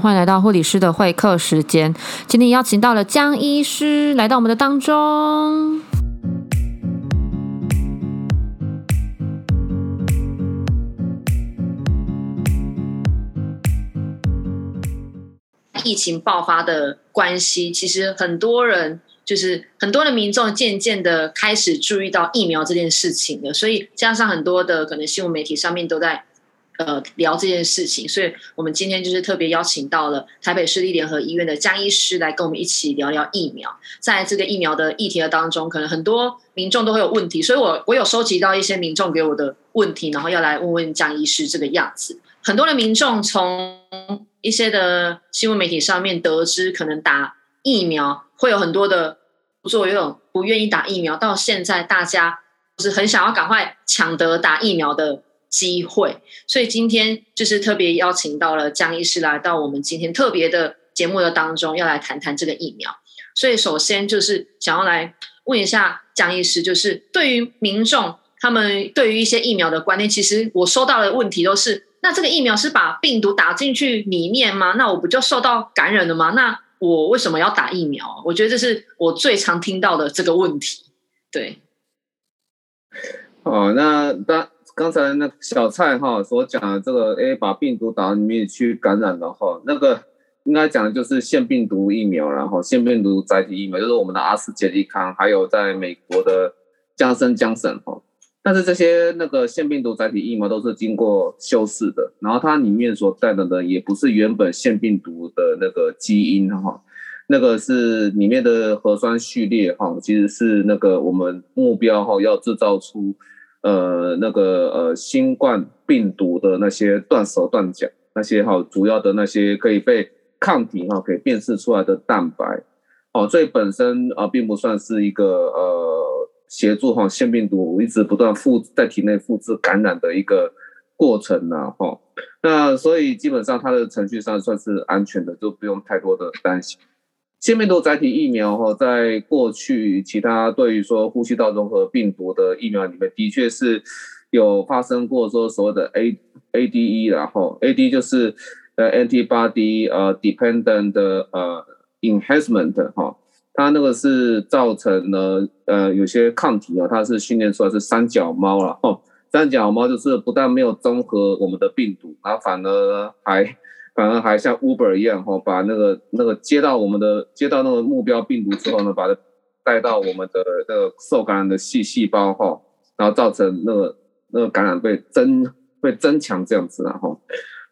欢迎来到护理师的会客时间。今天邀请到了江医师来到我们的当中。疫情爆发的关系，其实很多人就是很多的民众渐渐的开始注意到疫苗这件事情了，所以加上很多的可能新闻媒体上面都在。呃，聊这件事情，所以我们今天就是特别邀请到了台北市立联合医院的江医师来跟我们一起聊聊疫苗。在这个疫苗的议题的当中，可能很多民众都会有问题，所以我我有收集到一些民众给我的问题，然后要来问问江医师这个样子。很多的民众从一些的新闻媒体上面得知，可能打疫苗会有很多的作用，不愿意打疫苗，到现在大家是很想要赶快抢得打疫苗的。机会，所以今天就是特别邀请到了江医师来到我们今天特别的节目的当中，要来谈谈这个疫苗。所以首先就是想要来问一下江医师，就是对于民众他们对于一些疫苗的观念，其实我收到的问题都是：那这个疫苗是把病毒打进去里面吗？那我不就受到感染了吗？那我为什么要打疫苗？我觉得这是我最常听到的这个问题。对，哦，那当。刚才那小蔡哈所讲的这个，哎，把病毒打里面去感染的话，那个应该讲的就是腺病毒疫苗，然后腺病毒载体疫苗，就是我们的阿斯捷利康，还有在美国的江森江省哈。但是这些那个腺病毒载体疫苗都是经过修饰的，然后它里面所带的呢，也不是原本腺病毒的那个基因哈，那个是里面的核酸序列哈，其实是那个我们目标哈要制造出。呃，那个呃，新冠病毒的那些断手断脚，那些哈主要的那些可以被抗体哈给辨识出来的蛋白，哦，所以本身啊并不算是一个呃协助哈腺病毒一直不断复在体内复制感染的一个过程呐哈，那所以基本上它的程序上算是安全的，就不用太多的担心。腺病毒载体疫苗哈，在过去其他对于说呼吸道融合病毒的疫苗里面，的确是有发生过说所谓的 A A D E，然后 A D 就是呃 antibody 呃 dependent 呃 enhancement 哈，它那个是造成了呃有些抗体啊，它是训练出来是三脚猫了哈，三脚猫就是不但没有综合我们的病毒，然后反而还。反而还像 Uber 一样哈，把那个那个接到我们的接到那个目标病毒之后呢，把它带到我们的那个受感染的细细胞哈，然后造成那个那个感染被增被增强这样子然后，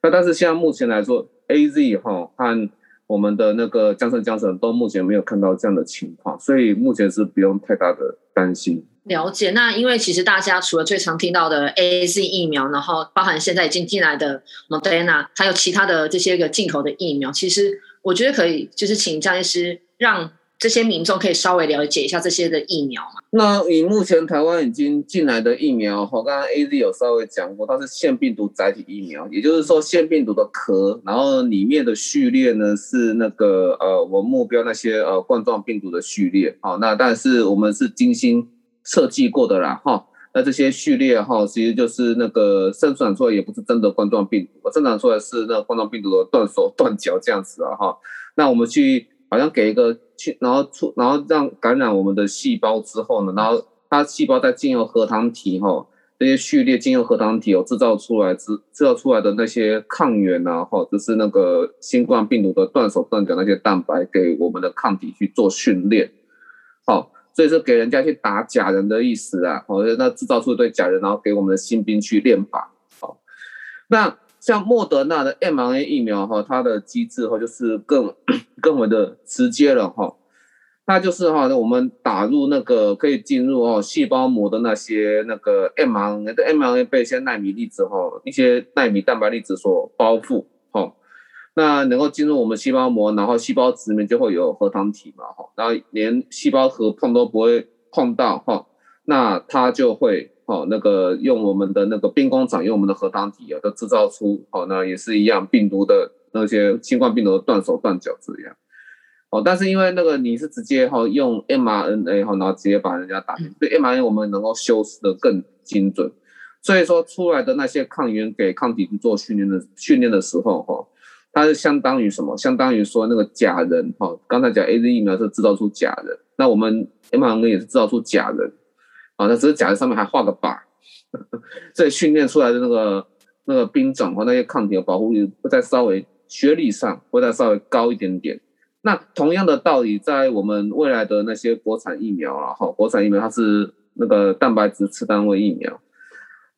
那但是现在目前来说，A Z 哈和我们的那个江森江省都目前没有看到这样的情况，所以目前是不用太大的担心。了解，那因为其实大家除了最常听到的 A Z 疫苗，然后包含现在已经进来的 Moderna，还有其他的这些个进口的疫苗，其实我觉得可以，就是请张医师让这些民众可以稍微了解一下这些的疫苗嘛。那以目前台湾已经进来的疫苗，我刚刚 A Z 有稍微讲过，它是腺病毒载体疫苗，也就是说腺病毒的壳，然后里面的序列呢是那个呃我目标那些呃冠状病毒的序列，好，那但是我们是精心。设计过的啦，哈，那这些序列哈，其实就是那个生产出来也不是真的冠状病毒，生产出来是那冠状病毒的断手断脚这样子啊，哈。那我们去好像给一个去，然后出，然后让感染我们的细胞之后呢，然后它细胞再进入核糖体哈，这些序列进入核糖体有制造出来制制造出来的那些抗原啊，哈，就是那个新冠病毒的断手断脚那些蛋白给我们的抗体去做训练，好。所以说给人家去打假人的意思啊，哦，那制造出一对假人，然后给我们的新兵去练靶。好，那像莫德纳的 mRNA 疫苗哈，它的机制哈就是更 更为的直接了哈，那就是哈，我们打入那个可以进入哦细胞膜的那些那个 mRNA 的 mRNA 被一些纳米粒子哈一些纳米蛋白粒子所包覆。那能够进入我们细胞膜，然后细胞质里面就会有核糖体嘛，哈，然后连细胞核碰都不会碰到，哈，那它就会，哦，那个用我们的那个兵工厂用我们的核糖体啊，都制造出，哦，那也是一样病毒的那些新冠病毒的断手断脚这样，哦，但是因为那个你是直接哈用 mRNA 哈，然后直接把人家打所以 mRNA 我们能够修饰的更精准，所以说出来的那些抗原给抗体去做训练的训练的时候，哈。它是相当于什么？相当于说那个假人哈，刚才讲 A Z 疫苗是制造出假人，那我们 M R N 也是制造出假人，啊，那只是假人上面还画个靶，所以训练出来的那个那个兵种和那些抗体的保护力会再稍微学历上会再稍微高一点点。那同样的道理，在我们未来的那些国产疫苗啊，哈，国产疫苗它是那个蛋白质次单位疫苗。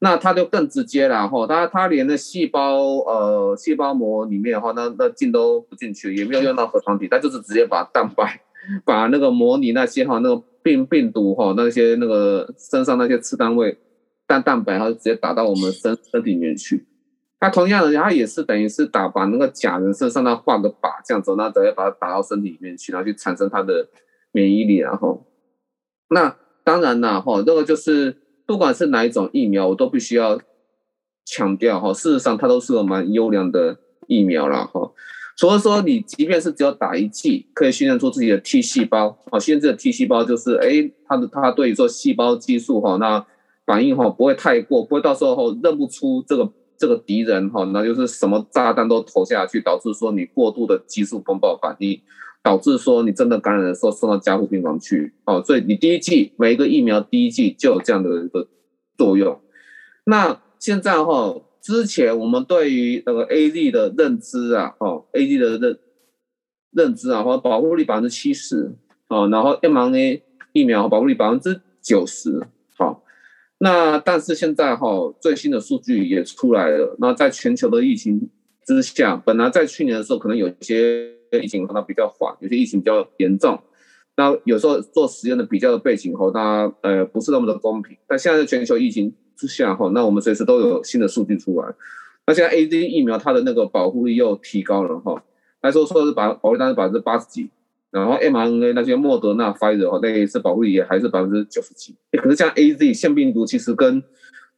那它就更直接了哈，它它连那细胞呃细胞膜里面哈，那那进都不进去，也没有用到核糖体，它就是直接把蛋白，把那个模拟那些哈那个病病毒哈那些那个身上那些次单位蛋蛋白，它就直接打到我们身身体里面去。它同样的，它也是等于是打把那个假人身上它画个靶这样子，那直接把它打到身体里面去，然后去产生它的免疫力，然后那当然了哈，这个就是。不管是哪一种疫苗，我都必须要强调哈。事实上，它都是个蛮优良的疫苗了哈。除了说你即便是只有打一剂，可以训练出自己的 T 细胞，啊，训练这个 T 细胞就是哎，它的它对于说细胞激素哈，那反应哈不会太过，不会到时候认不出这个这个敌人哈，那就是什么炸弹都投下去，导致说你过度的激素风暴反应。导致说你真的感染的时候送到加护病房去哦，所以你第一剂每一个疫苗第一剂就有这样的一个作用。那现在哈，之前我们对于那个 A Z 的认知啊，哦 A Z 的认认知啊，或保护率百分之七十哦，然后 M R A 疫苗保护率百分之九十好。那但是现在哈，最新的数据也出来了，那在全球的疫情之下，本来在去年的时候可能有些。疫情可能比较缓，有些疫情比较严重，那有时候做实验的比较的背景后，它呃不是那么的公平。但现在全球疫情之下哈，那我们随时都有新的数据出来。那现在 A Z 疫苗它的那个保护力又提高了哈，来说说是把保护率是百分之八十几，然后 m R N A 那些莫德纳、Pfizer，那一次保护力也还是百分之九十几。可是像 A Z 腺病毒其实跟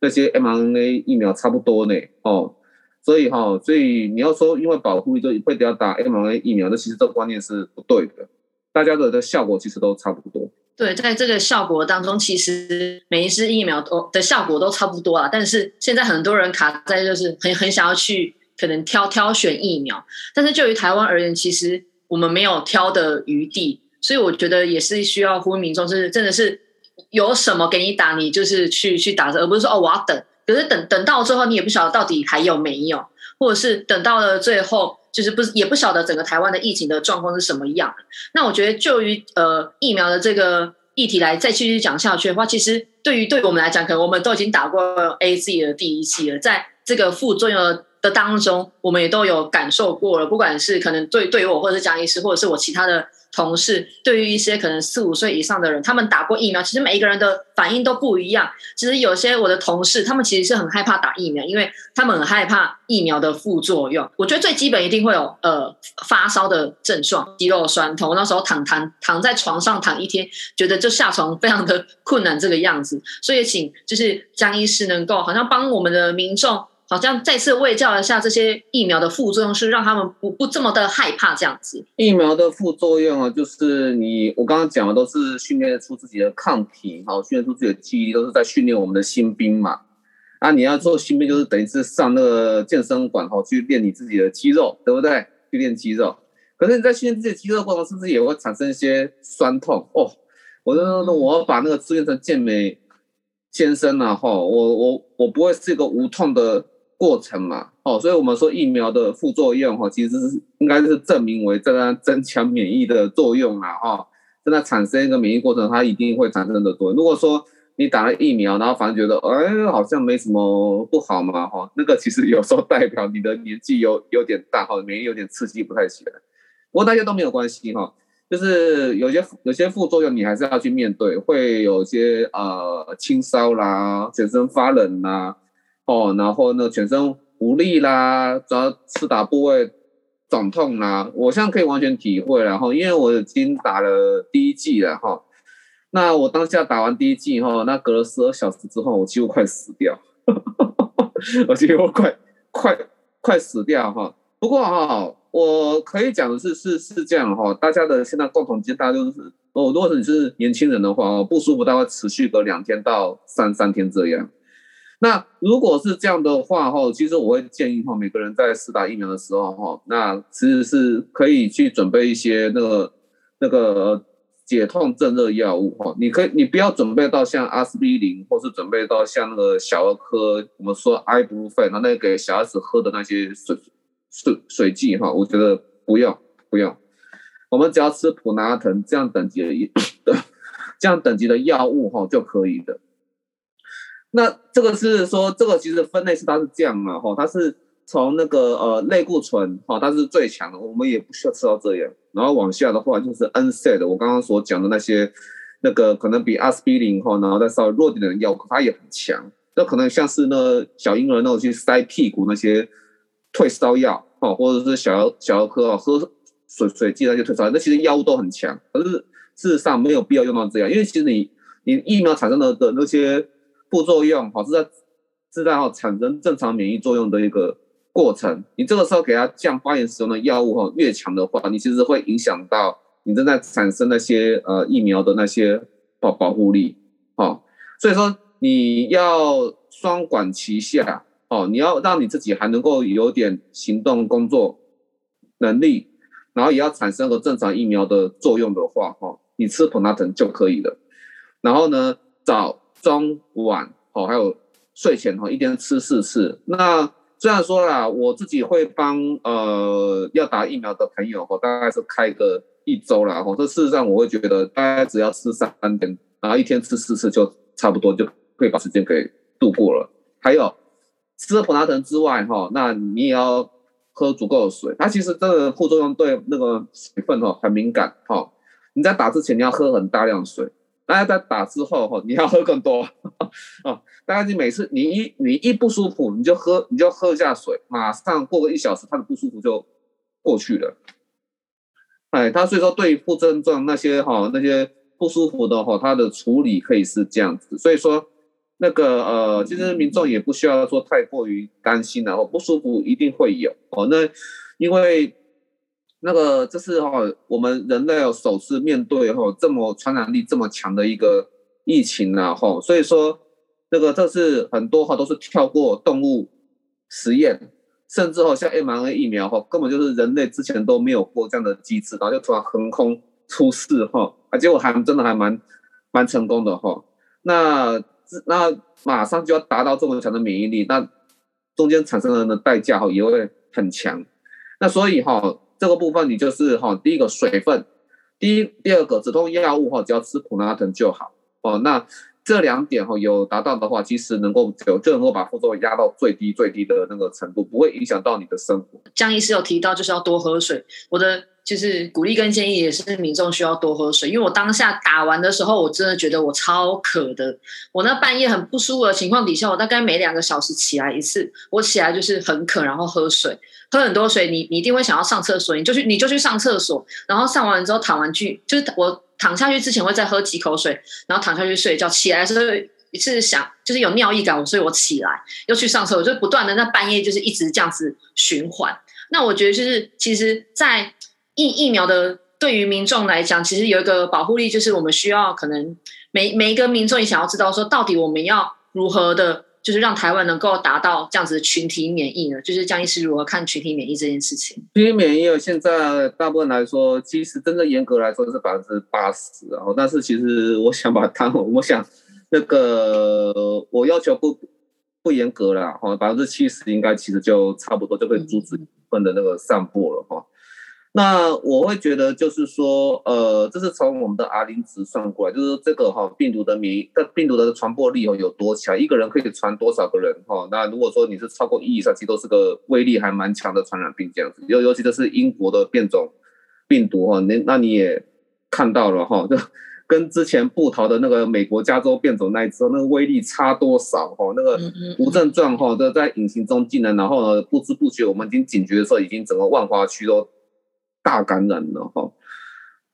那些 m R N A 疫苗差不多呢哦。所以哈，所以你要说因为保护就会得要打 mRNA 疫苗，那其实这个观念是不对的。大家的的效果其实都差不多。对，在这个效果当中，其实每一支疫苗都的效果都差不多啊。但是现在很多人卡在就是很很想要去可能挑挑选疫苗，但是就于台湾而言，其实我们没有挑的余地。所以我觉得也是需要呼吁民众，就是真的是有什么给你打，你就是去去打，而不是说哦我要等。可是等等到最后，你也不晓得到底还有没有，或者是等到了最后，就是不也不晓得整个台湾的疫情的状况是什么样。那我觉得，就于呃疫苗的这个议题来再继续讲下去的话，其实对于对我们来讲，可能我们都已经打过 A Z 的第一期了，在这个副作用的当中，我们也都有感受过了。不管是可能对对于我，或者是蒋医师，或者是我其他的。同事对于一些可能四五岁以上的人，他们打过疫苗，其实每一个人的反应都不一样。其实有些我的同事，他们其实是很害怕打疫苗，因为他们很害怕疫苗的副作用。我觉得最基本一定会有呃发烧的症状，肌肉酸痛。那时候躺躺躺在床上躺一天，觉得就下床非常的困难这个样子。所以请就是江医师能够好像帮我们的民众。好像再次喂教一下这些疫苗的副作用，是让他们不不这么的害怕这样子。疫苗的副作用啊，就是你我刚刚讲的都是训练出自己的抗体，好训练出自己的记忆力，都是在训练我们的新兵嘛。啊，你要做新兵，就是等于是上那个健身馆哈，去练你自己的肌肉，对不对？去练肌肉。可是你在训练自己肌肉过程，是不是也会产生一些酸痛？哦，我那那我把那个志愿成健美先生啊，哈，我我我不会是一个无痛的。过程嘛，哦，所以我们说疫苗的副作用哈，其实是应该是证明为在增强免疫的作用啦，哈，在它产生一个免疫过程，它一定会产生的多。如果说你打了疫苗，然后反而觉得哎好像没什么不好嘛，哈，那个其实有时候代表你的年纪有有点大，哈，免疫有点刺激不太起来。不过大家都没有关系哈，就是有些有些副作用你还是要去面对，会有些呃轻烧啦，全身发冷啦。哦，然后呢，全身无力啦，主要刺打部位肿痛啦，我现在可以完全体会然后，因为我已经打了第一剂了哈。那我当下打完第一剂哈，那隔了十二小时之后，我几乎快死掉，我几乎快快快死掉哈。不过哈，我可以讲的是是是这样哈，大家的现在共同经大家都是，哦，如果是你是年轻人的话哦，不舒服大概持续个两天到三三天这样。那如果是这样的话哈，其实我会建议哈，每个人在试打疫苗的时候哈，那其实是可以去准备一些那个那个解痛镇热药物哈。你可以，你不要准备到像阿司匹林，或是准备到像那个小儿科我们说 ibuprofen，那那给小孩子喝的那些水水水剂哈，我觉得不用不用。我们只要吃普拿疼这样等级的 这样等级的药物哈就可以的。那这个是说，这个其实分类是它是这样嘛，哈，它是从那个呃类固醇，哈，它是最强的，我们也不需要吃到这样。然后往下的话就是 NSAID，我刚刚所讲的那些，那个可能比阿司匹林哈，然后再稍微弱点的药，它也很强。那可能像是那小婴儿那种去塞屁股那些退烧药，哈，或者是小儿小儿科啊喝水水剂那些退烧药，那其实药物都很强。可是事实上没有必要用到这样，因为其实你你疫苗产生的的那些。副作用好是在是在哈产生正常免疫作用的一个过程。你这个时候给他降发炎使用的药物哈越强的话，你其实会影响到你正在产生那些呃疫苗的那些保保护力。哦，所以说你要双管齐下哦，你要让你自己还能够有点行动工作能力，然后也要产生个正常疫苗的作用的话哈，你吃普拉腾就可以了。然后呢，找。中晚哦，还有睡前哈，一天吃四次。那虽然说啦，我自己会帮呃要打疫苗的朋友哦，大概是开个一周啦哈。这事实上我会觉得，大概只要吃三天，然后一天吃四次就差不多就可以把时间给度过了。还有吃了普拉腾之外哈，那你也要喝足够的水。它其实这个副作用对那个水分哈很敏感哈。你在打之前你要喝很大量水。大家在打之后哈，你要喝更多 哦。大概你每次你一你一不舒服，你就喝你就喝一下水，马上过个一小时，他的不舒服就过去了。哎，他所以说对副症状那些哈那些不舒服的哈，他的处理可以是这样子。所以说那个呃，其实民众也不需要说太过于担心然后不舒服一定会有哦。那因为。那个这是哈，我们人类首次面对哈这么传染力这么强的一个疫情呐哈，所以说那个这是很多哈都是跳过动物实验，甚至哈像 mRNA 疫苗哈根本就是人类之前都没有过这样的机制，然后就突然横空出世哈，啊结果还真的还蛮蛮成功的哈，那那马上就要达到这么强的免疫力，那中间产生的代价哈也会很强，那所以哈。这个部分你就是哈，第一个水分，第一第二个止痛药物哈，只要吃普拉疼就好哦。那这两点哈有达到的话，其实能够就就能够把副作用压到最低最低的那个程度，不会影响到你的生活。江医师有提到就是要多喝水，我的就是鼓励跟建议也是民众需要多喝水，因为我当下打完的时候，我真的觉得我超渴的，我那半夜很不舒服的情况底下，我大概每两个小时起来一次，我起来就是很渴，然后喝水。喝很多水，你你一定会想要上厕所，你就去你就去上厕所，然后上完之后躺完去，就是我躺下去之前会再喝几口水，然后躺下去睡觉，起来的时候一次想就是有尿意感，所以我起来又去上厕所，就不断的那半夜就是一直这样子循环。那我觉得就是其实，在疫疫苗的对于民众来讲，其实有一个保护力，就是我们需要可能每每一个民众也想要知道说，到底我们要如何的。就是让台湾能够达到这样子的群体免疫呢？就是江医师如何看群体免疫这件事情？群体免疫现在大部分来说，其实真正严格来说是百分之八十，然后但是其实我想把它，我想那个我要求不不严格了，哈，百分之七十应该其实就差不多就可以阻止部分的那个散播了，哈。那我会觉得就是说，呃，这是从我们的 R 零值算过来，就是这个哈病毒的免疫，病毒的传播力哦有多强，一个人可以传多少个人哈。那如果说你是超过一以上，其实都是个威力还蛮强的传染病这样子。尤尤其这是英国的变种病毒哈，那那你也看到了哈，就跟之前布逃的那个美国加州变种那一次，那个威力差多少哈？那个无症状哈都在隐形中进来，然后呢不知不觉我们已经警觉的时候，已经整个万华区都。大感染了哈，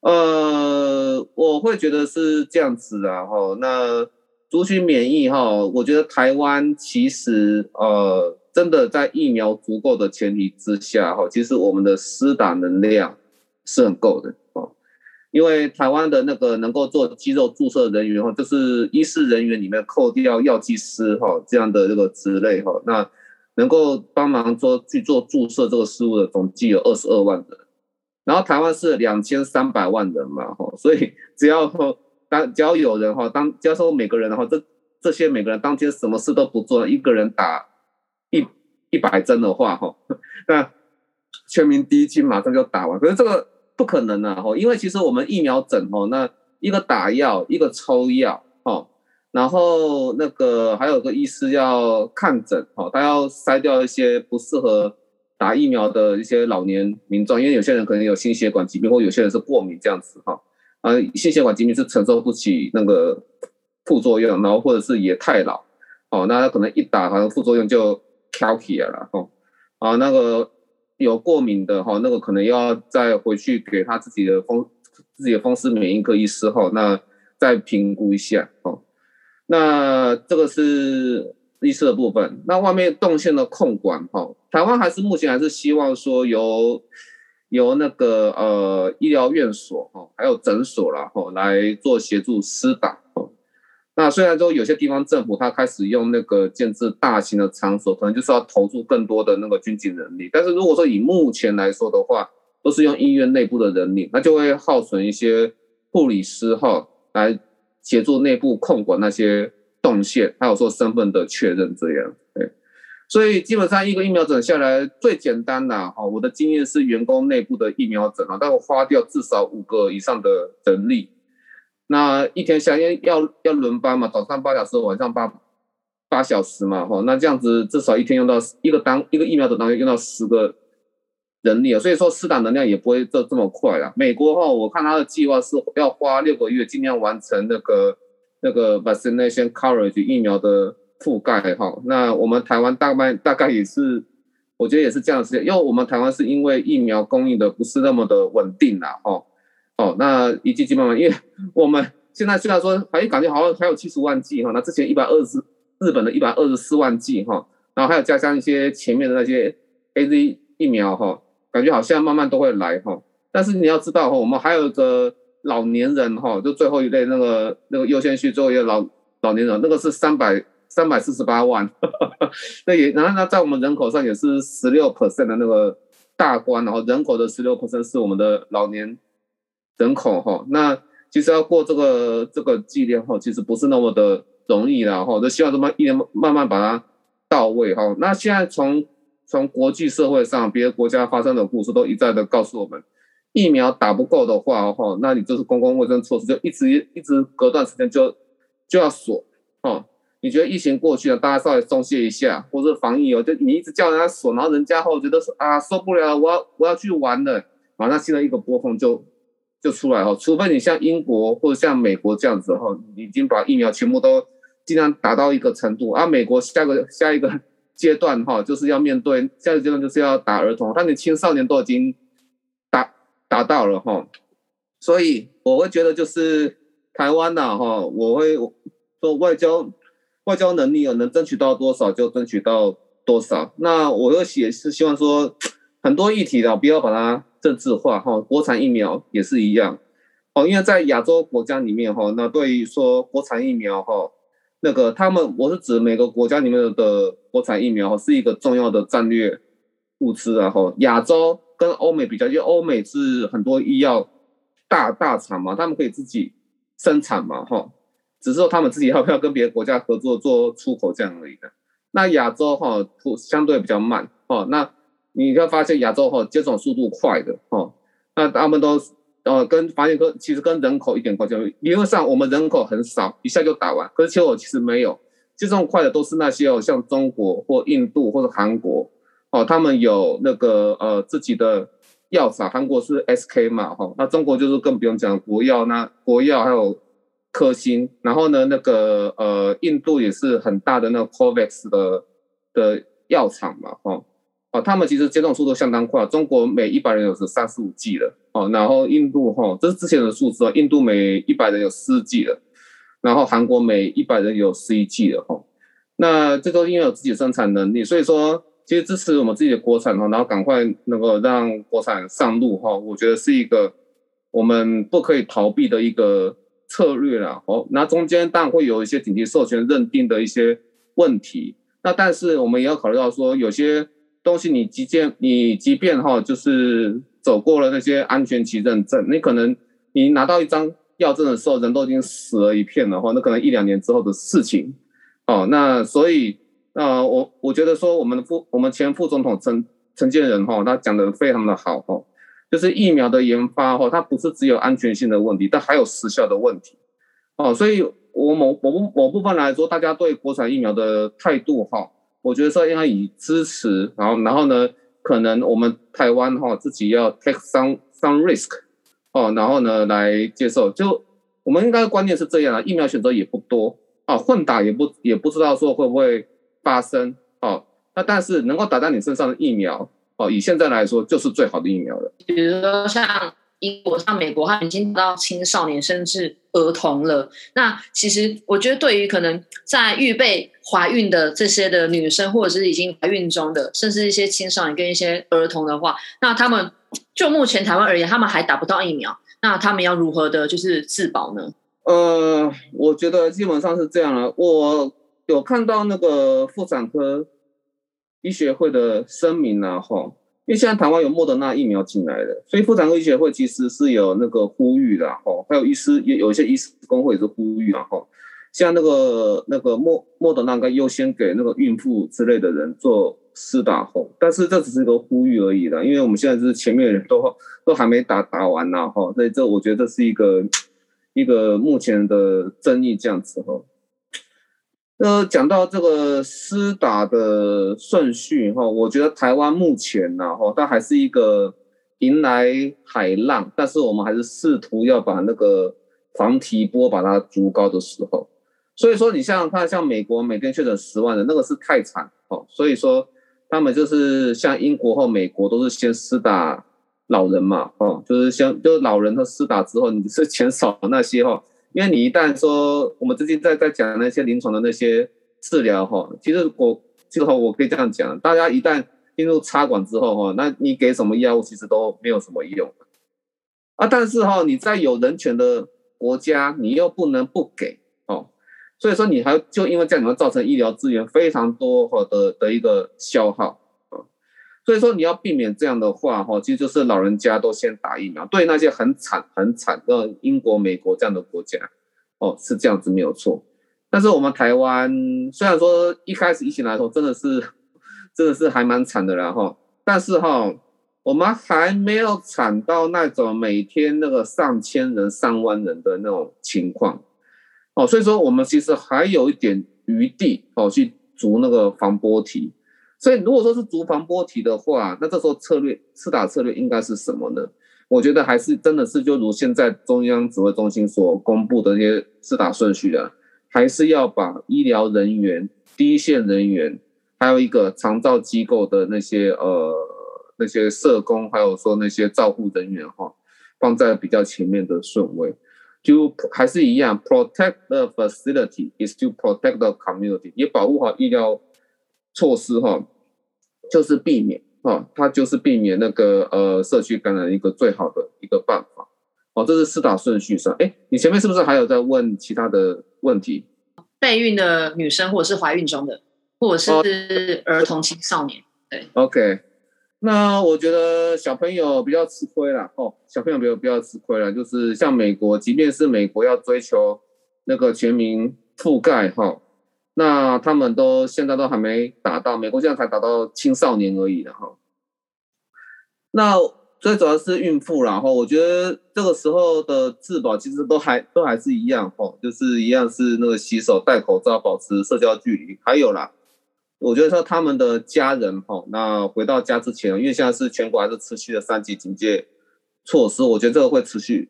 呃，我会觉得是这样子啊哈。那族群免疫哈，我觉得台湾其实呃，真的在疫苗足够的前提之下哈，其实我们的施打能量是很够的哦。因为台湾的那个能够做肌肉注射人员哈，就是医师人员里面扣掉药剂师哈这样的这个职类哈，那能够帮忙做去做注射这个事务的总计有二十二万人，然后台湾是两千三百万人嘛哈，所以只要当只要有人哈当，只要说每个人的话，这这些每个人当天什么事都不做，一个人打一一百针的话哈，那全民第一剂马上就打完，可是这个。不可能啊！吼，因为其实我们疫苗诊吼，那一个打药，一个抽药，吼，然后那个还有个医师要看诊，吼，他要筛掉一些不适合打疫苗的一些老年民众，因为有些人可能有心血管疾病，或有些人是过敏这样子，哈，啊，心血管疾病是承受不起那个副作用，然后或者是也太老，哦，那他可能一打，好像副作用就挑起来了，哦，啊，那个。有过敏的哈，那个可能要再回去给他自己的风自己的风湿免疫科医师哈，那再评估一下哦。那这个是医师的部分。那外面动线的控管哈，台湾还是目前还是希望说由由那个呃医疗院所哈，还有诊所啦哈来做协助施打。那虽然说有些地方政府它开始用那个建制大型的场所，可能就是要投入更多的那个军警人力，但是如果说以目前来说的话，都是用医院内部的人力，那就会耗损一些护理师哈来协助内部控管那些动线，还有说身份的确认这样。对，所以基本上一个疫苗诊下来最简单的哈，我的经验是员工内部的疫苗诊啊，但我花掉至少五个以上的人力。那一天下因要要轮班嘛，早上八小时，晚上八八小时嘛，哈，那这样子至少一天用到一个单一个疫苗的单位用到十个人力啊，所以说施打能量也不会这这么快啊。美国哈，我看他的计划是要花六个月，尽量完成那个那个 vaccination coverage 疫苗的覆盖哈。那我们台湾大概大概也是，我觉得也是这样子，因为我们台湾是因为疫苗供应的不是那么的稳定啦，哈。哦，那一剂剂慢慢，因为我们现在虽然说，哎，感觉好像还有七十万剂哈，那之前一百二十日本的一百二十四万剂哈，然后还有加上一些前面的那些 A Z 疫苗哈，感觉好像慢慢都会来哈。但是你要知道哈，我们还有一个老年人哈，就最后一类那个那个优先序最后一个老老年人，那个是三百三百四十八万，那也然后那在我们人口上也是十六 percent 的那个大关，然后人口的十六 percent 是我们的老年。人口哈，那其实要过这个这个纪念哈，其实不是那么的容易啦哈。就希望这么一年慢慢把它到位哈。那现在从从国际社会上，别的国家发生的故事都一再的告诉我们，疫苗打不够的话哈，那你就是公共卫生措施就一直一直隔段时间就就要锁哦。你觉得疫情过去了，大家稍微松懈一下，或者防疫哦，就你一直叫人家锁，然后人家后觉得说啊受不了，我要我要去玩了，马上新的一个波峰就。就出来哈，除非你像英国或者像美国这样子哈，已经把疫苗全部都尽量打到一个程度，而美国下个下一个阶段哈，就是要面对下一个阶段就是要打儿童，但你青少年都已经达到了哈，所以我会觉得就是台湾呐哈，我会说外交外交能力啊，能争取到多少就争取到多少，那我又也是希望说很多议题的不要把它。政治化哈，国产疫苗也是一样哦，因为在亚洲国家里面哈，那对于说国产疫苗哈，那个他们我是指每个国家里面的国产疫苗是一个重要的战略物资啊哈。亚洲跟欧美比较，因为欧美是很多医药大大厂嘛，他们可以自己生产嘛哈，只是说他们自己要不要跟别的国家合作做出口这样而已的。那亚洲哈相对比较慢哦，那。你会发现亚洲哈接种速度快的哈，那他们都呃跟发现跟其实跟人口一点关系理论上我们人口很少，一下就打完。可是其实我其实没有接种快的都是那些哦，像中国或印度或者韩国哦，他们有那个呃自己的药厂，韩国是 SK 嘛哈，那中国就是更不用讲国药，那国药还有科兴，然后呢那个呃印度也是很大的那个 COVAX 的的药厂嘛哈。哦，他们其实接种速度相当快，中国每一百人有是三十五 G 的，哦，然后印度哈，这是之前的数字哦，印度每一百人有四 G 的，然后韩国每一百人有十一 G 的哈，那这都因为有自己的生产能力，所以说其实支持我们自己的国产哈，然后赶快能够让国产上路哈，我觉得是一个我们不可以逃避的一个策略啦。哦，那中间当然会有一些紧急授权认定的一些问题。那但是我们也要考虑到说，有些东西你即便你即便哈，就是走过了那些安全期认证，你可能你拿到一张药证的时候，人都已经死了一片了哈，那可能一两年之后的事情。哦，那所以那我我觉得说，我们的副我们前副总统陈陈建仁哈，他讲的非常的好哈。就是疫苗的研发哈，它不是只有安全性的问题，但还有时效的问题，哦，所以我某某某部分来说，大家对国产疫苗的态度哈，我觉得说应该以支持，然后然后呢，可能我们台湾哈自己要 take some some risk，哦，然后呢来接受，就我们应该观念是这样啊，疫苗选择也不多啊，混打也不也不知道说会不会发生，哦，那但是能够打在你身上的疫苗。哦，以现在来说，就是最好的疫苗了。比如说像英国、像美国，它已经到青少年甚至儿童了。那其实我觉得，对于可能在预备怀孕的这些的女生，或者是已经怀孕中的，甚至一些青少年跟一些儿童的话，那他们就目前台湾而言，他们还打不到疫苗，那他们要如何的，就是自保呢？呃，我觉得基本上是这样了。我有看到那个妇产科。医学会的声明啊，哈，因为现在台湾有莫德纳疫苗进来的，所以妇产科医学会其实是有那个呼吁的，哈，还有医师也有一些医师工会是呼吁啊，哈，像那个那个莫莫德纳该优先给那个孕妇之类的人做施打，后，但是这只是一个呼吁而已的，因为我们现在是前面人都都还没打打完呢，哈，所以这我觉得这是一个一个目前的争议这样子，哈。呃，讲到这个施打的顺序哈，我觉得台湾目前呢哈，它还是一个迎来海浪，但是我们还是试图要把那个防提波把它筑高的时候。所以说，你像看，像美国每天确诊十万人，那个是太惨哦。所以说，他们就是像英国或美国都是先施打老人嘛，哦，就是先就是老人他施打之后，你是减少那些哈。因为你一旦说我们最近在在讲那些临床的那些治疗哈，其实我这个我可以这样讲，大家一旦进入插管之后哈，那你给什么药物其实都没有什么用啊。但是哈，你在有人权的国家，你又不能不给哦，所以说你还就因为这样，你会造成医疗资源非常多哈的的一个消耗。所以说你要避免这样的话，哈，其实就是老人家都先打疫苗。对那些很惨、很惨的英国、美国这样的国家，哦，是这样子没有错。但是我们台湾虽然说一开始疫情来说真的是 真的是还蛮惨的啦，哈，但是哈，我们还没有惨到那种每天那个上千人、上万人的那种情况，哦，所以说我们其实还有一点余地，哦，去筑那个防波堤。所以，如果说是逐防波体的话，那这时候策略四打策略应该是什么呢？我觉得还是真的是就如现在中央指挥中心所公布的那些四打顺序啊，还是要把医疗人员、第一线人员，还有一个长照机构的那些呃那些社工，还有说那些照护人员哈，放在比较前面的顺位，就还是一样，protect the facility is to protect the community，也保护好医疗。措施哈，就是避免哈，它就是避免那个呃社区感染一个最好的一个办法。哦，这是四打顺序上。哎，你前面是不是还有在问其他的问题？备孕的女生，或者是怀孕中的，或者是儿童青少年。对，OK。那我觉得小朋友比较吃亏了哦，小朋友比较比较吃亏了，就是像美国，即便是美国要追求那个全民覆盖哈。那他们都现在都还没达到，美国现在才达到青少年而已的哈。那最主要是孕妇然后我觉得这个时候的自保其实都还都还是一样哈，就是一样是那个洗手、戴口罩、保持社交距离。还有啦，我觉得说他们的家人哈，那回到家之前，因为现在是全国还是持续的三级警戒措施，我觉得这个会持续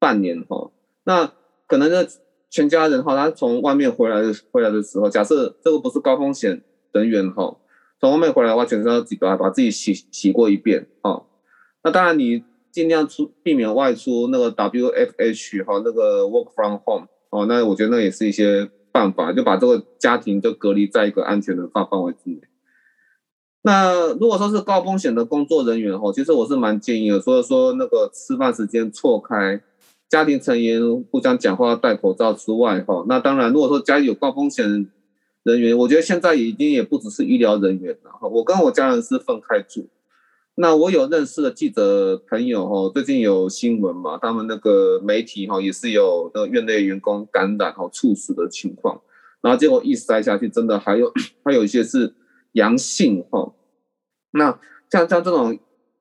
半年哈。那可能呢？全家人哈，他从外面回来的回来的时候，假设这个不是高风险人员哈，从外面回来的话，全身要自己把把自己洗洗过一遍啊。那当然你尽量出避免外出那个 WFH 哈，那个 Work from Home 哦，那我觉得那也是一些办法，就把这个家庭就隔离在一个安全的范范围之内。那如果说是高风险的工作人员哈，其实我是蛮建议的，所以说那个吃饭时间错开，家庭成员互相讲话戴口罩之外哈，那当然如果说家里有高风险人员，我觉得现在已经也不只是医疗人员了哈，我跟我家人是分开住。那我有认识的记者朋友哈，最近有新闻嘛，他们那个媒体哈也是有那个院内员工感染哈猝死的情况，然后结果一筛下去，真的还有 还有一些是阳性哈。那像像这种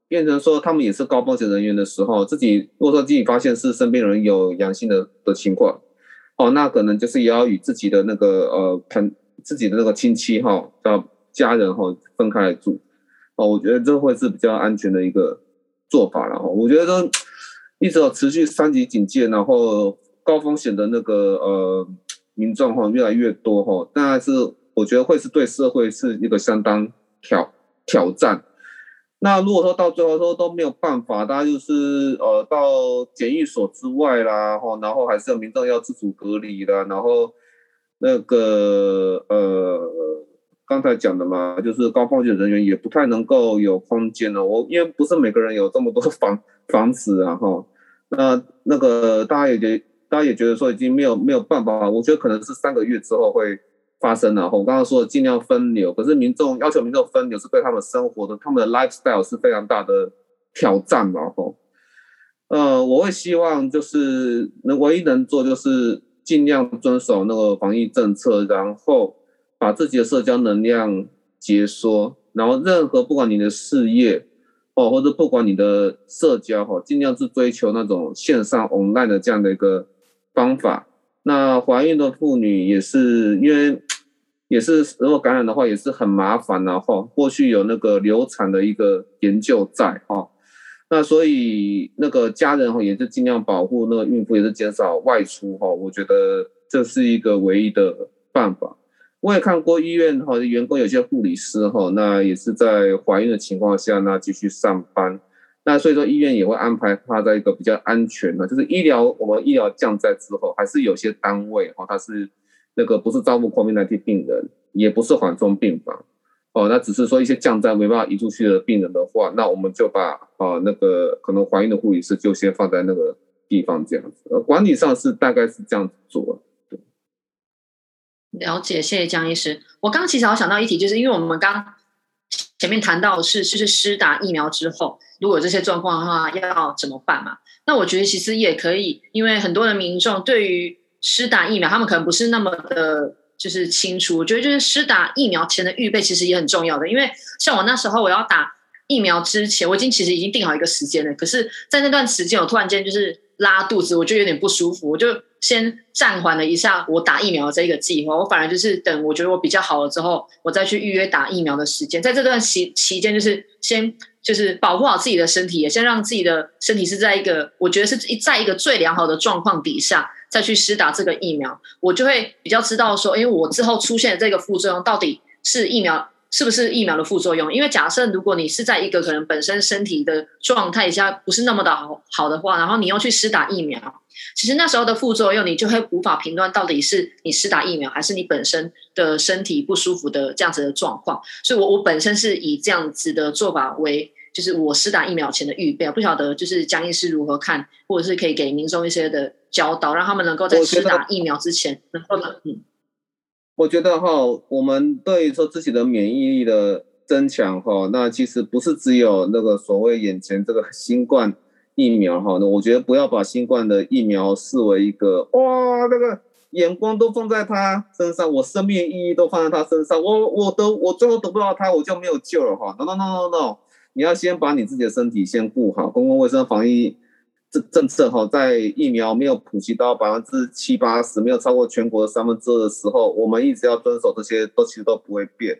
变成说他们也是高风险人员的时候，自己如果说自己发现是身边人有阳性的的情况，哦，那可能就是也要与自己的那个呃朋自己的那个亲戚哈叫家人哈分开来住。哦，我觉得这会是比较安全的一个做法了哈。我觉得一直有持续三级警戒，然后高风险的那个呃民众哈越来越多哈，但是我觉得会是对社会是一个相当挑挑战。那如果说到最后说都没有办法，大家就是呃到检疫所之外啦，哈，然后还是有民众要自主隔离的，然后那个呃。刚才讲的嘛，就是高风险人员也不太能够有空间了。我因为不是每个人有这么多 房房子啊，哈，那那个大家也觉，大家也觉得说已经没有没有办法了。我觉得可能是三个月之后会发生了后我刚刚说的尽量分流，可是民众要求民众分流是对他们生活的，他们的 lifestyle 是非常大的挑战嘛，吼。呃，我会希望就是能唯一能做就是尽量遵守那个防疫政策，然后。把自己的社交能量解缩，然后任何不管你的事业哦，或者不管你的社交哈，尽量是追求那种线上 online 的这样的一个方法。那怀孕的妇女也是因为也是如果感染的话也是很麻烦然后过去有那个流产的一个研究在哈，那所以那个家人哈也是尽量保护那个孕妇，也是减少外出哈。我觉得这是一个唯一的办法。我也看过医院哈，员工有些护理师哈，那也是在怀孕的情况下，那继续上班。那所以说医院也会安排他在一个比较安全的，就是医疗我们医疗降载之后，还是有些单位哈，它是那个不是招募 COVID-19 病人，也不是缓冲病房哦，那只是说一些降载没办法移出去的病人的话，那我们就把啊那个可能怀孕的护理师就先放在那个地方这样子。呃，管理上是大概是这样子做。了解，谢谢江医师。我刚刚其实好想到一题，就是因为我们刚前面谈到是，就是施打疫苗之后，如果这些状况的话，要怎么办嘛？那我觉得其实也可以，因为很多的民众对于施打疫苗，他们可能不是那么的，就是清楚。我觉得就是施打疫苗前的预备其实也很重要的，因为像我那时候我要打疫苗之前，我已经其实已经定好一个时间了，可是在那段时间，我突然间就是拉肚子，我就有点不舒服，我就。先暂缓了一下我打疫苗的这个计划，我反而就是等我觉得我比较好了之后，我再去预约打疫苗的时间。在这段期期间，就是先就是保护好自己的身体，也先让自己的身体是在一个我觉得是在一个最良好的状况底下，再去施打这个疫苗，我就会比较知道说，因为我之后出现的这个副作用到底是疫苗。是不是疫苗的副作用？因为假设如果你是在一个可能本身身体的状态下不是那么的好好的话，然后你又去施打疫苗，其实那时候的副作用你就会无法评断到底是你施打疫苗还是你本身的身体不舒服的这样子的状况。所以，我我本身是以这样子的做法为，就是我施打疫苗前的预备。不晓得就是江医师如何看，或者是可以给民众一些的教导，让他们能够在施打疫苗之前能够嗯。我觉得哈，我们对于说自己的免疫力的增强哈，那其实不是只有那个所谓眼前这个新冠疫苗哈。那我觉得不要把新冠的疫苗视为一个哇，那个眼光都放在他身上，我生命意义都放在他身上，我我都我最后得不到他，我就没有救了哈。No no no no no，你要先把你自己的身体先顾好，公共卫生防疫。政政策哈，在疫苗没有普及到百分之七八十，没有超过全国的三分之二的时候，我们一直要遵守这些，都其实都不会变。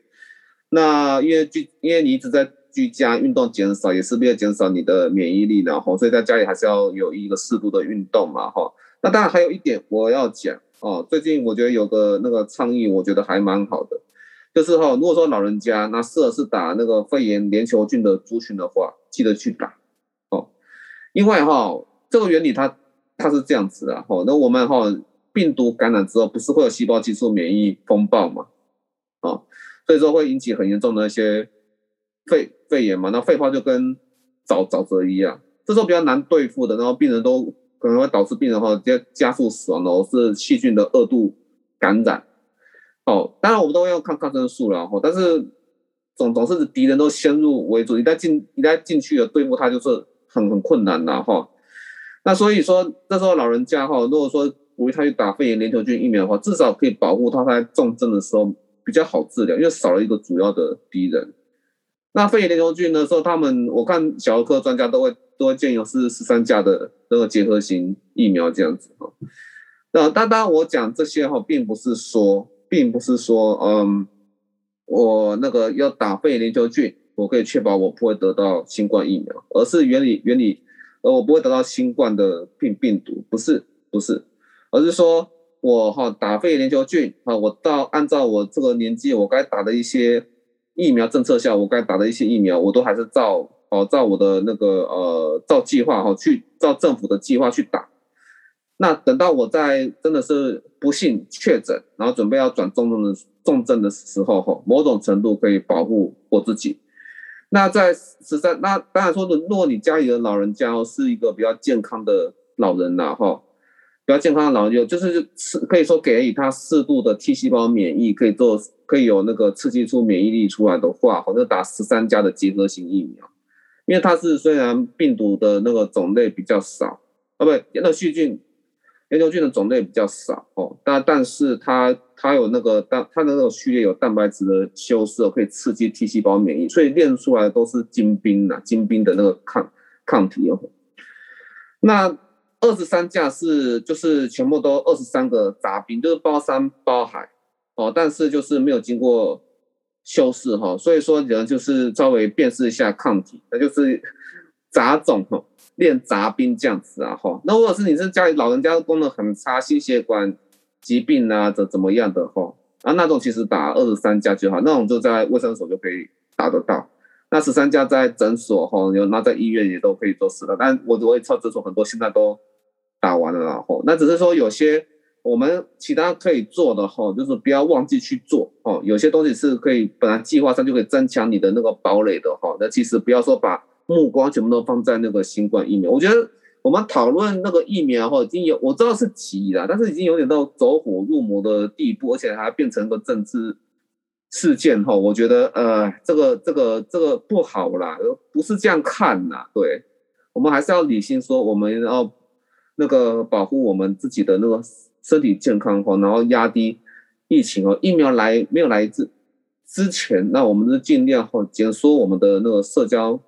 那因为居，因为你一直在居家运动减少，也是为了减少你的免疫力，然后所以在家里还是要有一个适度的运动嘛哈。那当然还有一点我要讲哦，最近我觉得有个那个倡议，我觉得还蛮好的，就是哈，如果说老人家那适合是打那个肺炎链球菌的族群的话，记得去打。因为哈，这个原理它它是这样子的哈，那我们哈病毒感染之后，不是会有细胞激素免疫风暴嘛？啊，所以说会引起很严重的一些肺肺炎嘛，那肺泡就跟沼沼泽一样，这时候比较难对付的，然后病人都可能会导致病人哈加加速死亡的，是细菌的二度感染。哦，当然我们都要抗抗生素了哈，但是总总是敌人都先入为主，一旦进一旦进去了对付他就是很很困难的哈。那所以说那时候老人家哈，如果说鼓励他去打肺炎链球菌疫苗的话，至少可以保护他在重症的时候比较好治疗，因为少了一个主要的敌人。那肺炎链球菌的时候，他们我看小儿科专家都会都会建议是十三价的那个结合型疫苗这样子哈。那当然我讲这些哈，并不是说。并不是说，嗯，我那个要打肺炎链球菌，我可以确保我不会得到新冠疫苗，而是原理原理，呃，我不会得到新冠的病病毒，不是不是，而是说我哈打肺炎链球菌啊，我到按照我这个年纪我该打的一些疫苗政策下，我该打的一些疫苗，我都还是照哦照我的那个呃照计划哈去照政府的计划去打。那等到我在真的是不幸确诊，然后准备要转重症的重症的时候，哈，某种程度可以保护我自己。那在十三，那当然说的，如果你家里的老人家是一个比较健康的老人呐，哈，比较健康的老人，就是是可以说给予他适度的 T 细胞免疫，可以做可以有那个刺激出免疫力出来的话，或者打十三加的结合型疫苗，因为它是虽然病毒的那个种类比较少，啊，不，那细菌。研究菌的种类比较少哦，但但是它它有那个蛋，它的那个序列有蛋白质的修饰，可以刺激 T 细胞免疫，所以练出来都是精兵呐，精兵的那个抗抗体哦。那二十三价是就是全部都二十三个杂兵，就是包山包海哦，但是就是没有经过修饰哈，所以说人就是稍微辨识一下抗体，那就是杂种哈。练杂兵这样子啊，哈，那如果是你是家里老人家功能很差，心血管疾病啊，怎怎么样的哈，啊，那种其实打二十三加就好，那种就在卫生所就可以打得到。那十三家在诊所哈，有那在医院也都可以做试了。但我我也知道诊所很多现在都打完了然后，那只是说有些我们其他可以做的哈，就是不要忘记去做哦。有些东西是可以本来计划上就可以增强你的那个堡垒的哈，那其实不要说把。目光全部都放在那个新冠疫苗，我觉得我们讨论那个疫苗哈，已经有我知道是急了，但是已经有点到走火入魔的地步，而且还变成个政治事件哈。我觉得呃，这个这个这个不好啦，不是这样看呐。对，我们还是要理性说，我们要那个保护我们自己的那个身体健康哈，然后压低疫情哦。疫苗来没有来之之前，那我们是尽量哈减缩我们的那个社交。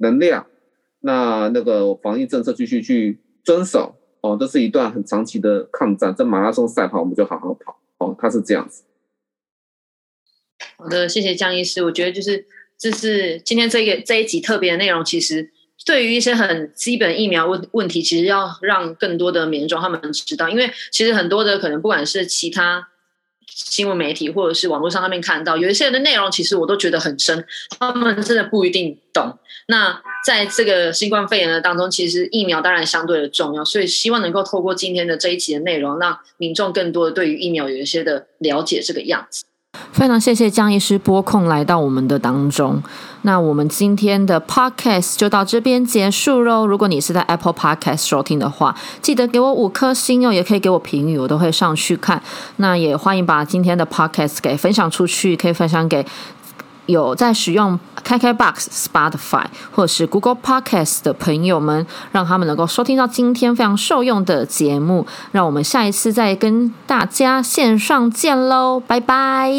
能量，那那个防疫政策继续去遵守哦，这是一段很长期的抗战。这马拉松赛跑，我们就好好跑哦。他是这样子。好的，谢谢江医师。我觉得就是这是今天这个这一集特别的内容。其实对于一些很基本疫苗问问题，其实要让更多的民众他们知道，因为其实很多的可能不管是其他。新闻媒体或者是网络上上面看到有一些人的内容，其实我都觉得很深，他们真的不一定懂。那在这个新冠肺炎的当中，其实疫苗当然相对的重要，所以希望能够透过今天的这一期的内容，让民众更多的对于疫苗有一些的了解，这个样子。非常谢谢江医师播控来到我们的当中。那我们今天的 podcast 就到这边结束喽。如果你是在 Apple Podcast 收听的话，记得给我五颗星哦，也可以给我评语，我都会上去看。那也欢迎把今天的 podcast 给分享出去，可以分享给有在使用 KKBox、Spotify 或者是 Google Podcast 的朋友们，让他们能够收听到今天非常受用的节目。让我们下一次再跟大家线上见喽，拜拜。